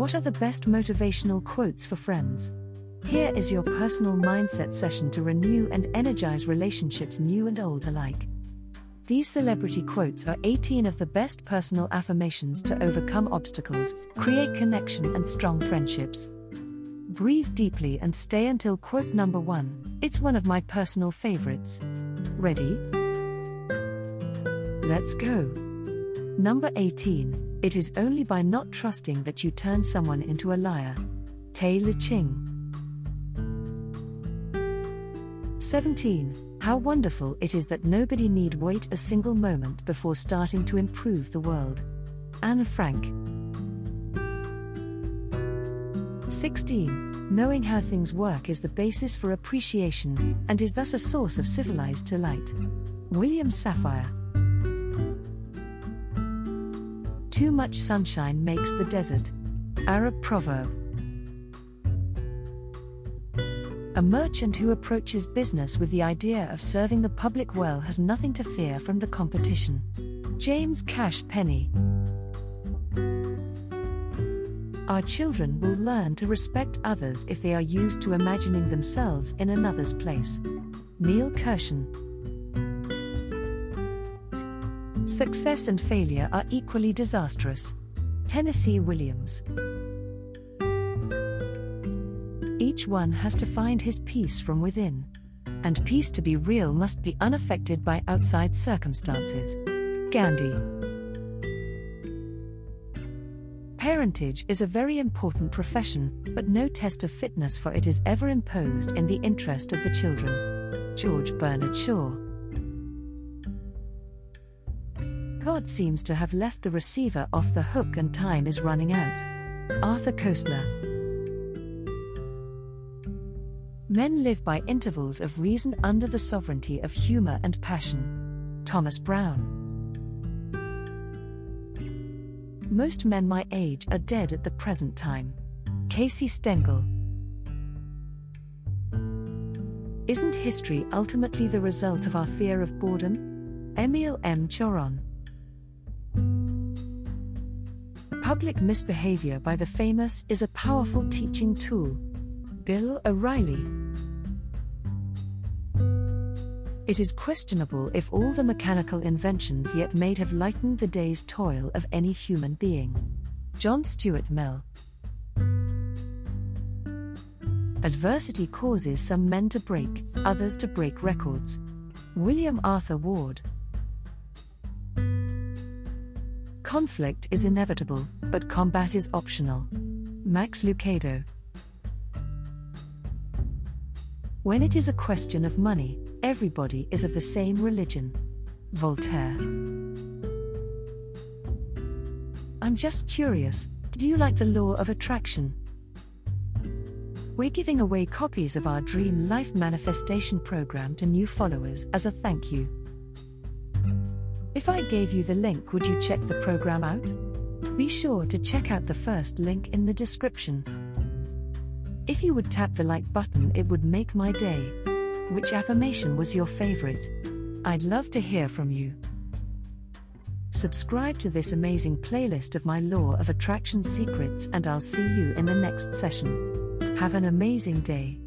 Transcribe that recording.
What are the best motivational quotes for friends? Here is your personal mindset session to renew and energize relationships new and old alike. These celebrity quotes are 18 of the best personal affirmations to overcome obstacles, create connection, and strong friendships. Breathe deeply and stay until quote number one. It's one of my personal favorites. Ready? Let's go. Number 18 It is only by not trusting that you turn someone into a liar. Tao Te Ching. 17. How wonderful it is that nobody need wait a single moment before starting to improve the world. Anne Frank. 16. Knowing how things work is the basis for appreciation, and is thus a source of civilized delight. William Safire. Too much sunshine makes the desert. Arab proverb. A merchant who approaches business with the idea of serving the public well has nothing to fear from the competition. James Cash Penney. Our children will learn to respect others if they are used to imagining themselves in another's place. Neil Kurshan. Success and failure are equally disastrous. Tennessee Williams. Each one has to find his peace from within. And peace to be real must be unaffected by outside circumstances. Gandhi. Parentage is a very important profession, but no test of fitness for it is ever imposed in the interest of the children. George Bernard Shaw. God seems to have left the receiver off the hook and time is running out. Arthur Koestler. Men live by intervals of reason under the sovereignty of humor and passion. Thomas Browne. Most men my age are dead at the present time. Casey Stengel. Isn't history ultimately the result of our fear of boredom? Emil M. Cioran. Public misbehavior by the famous is a powerful teaching tool. Bill O'Reilly. It is questionable if all the mechanical inventions yet made have lightened the day's toil of any human being. John Stuart Mill. Adversity causes some men to break, others to break records. William Arthur Ward. Conflict is inevitable, but combat is optional. Max Lucado. When it is a question of money, everybody is of the same religion. Voltaire. I'm just curious do you like the law of attraction? We're giving away copies of our Dream Life Manifestation program to new followers as a thank you. If I gave you the link, would you check the program out? Be sure to check out the first link in the description. If you would tap the like button, it would make my day. Which affirmation was your favorite? I'd love to hear from you. Subscribe to this amazing playlist of my Law of Attraction secrets, and I'll see you in the next session. Have an amazing day.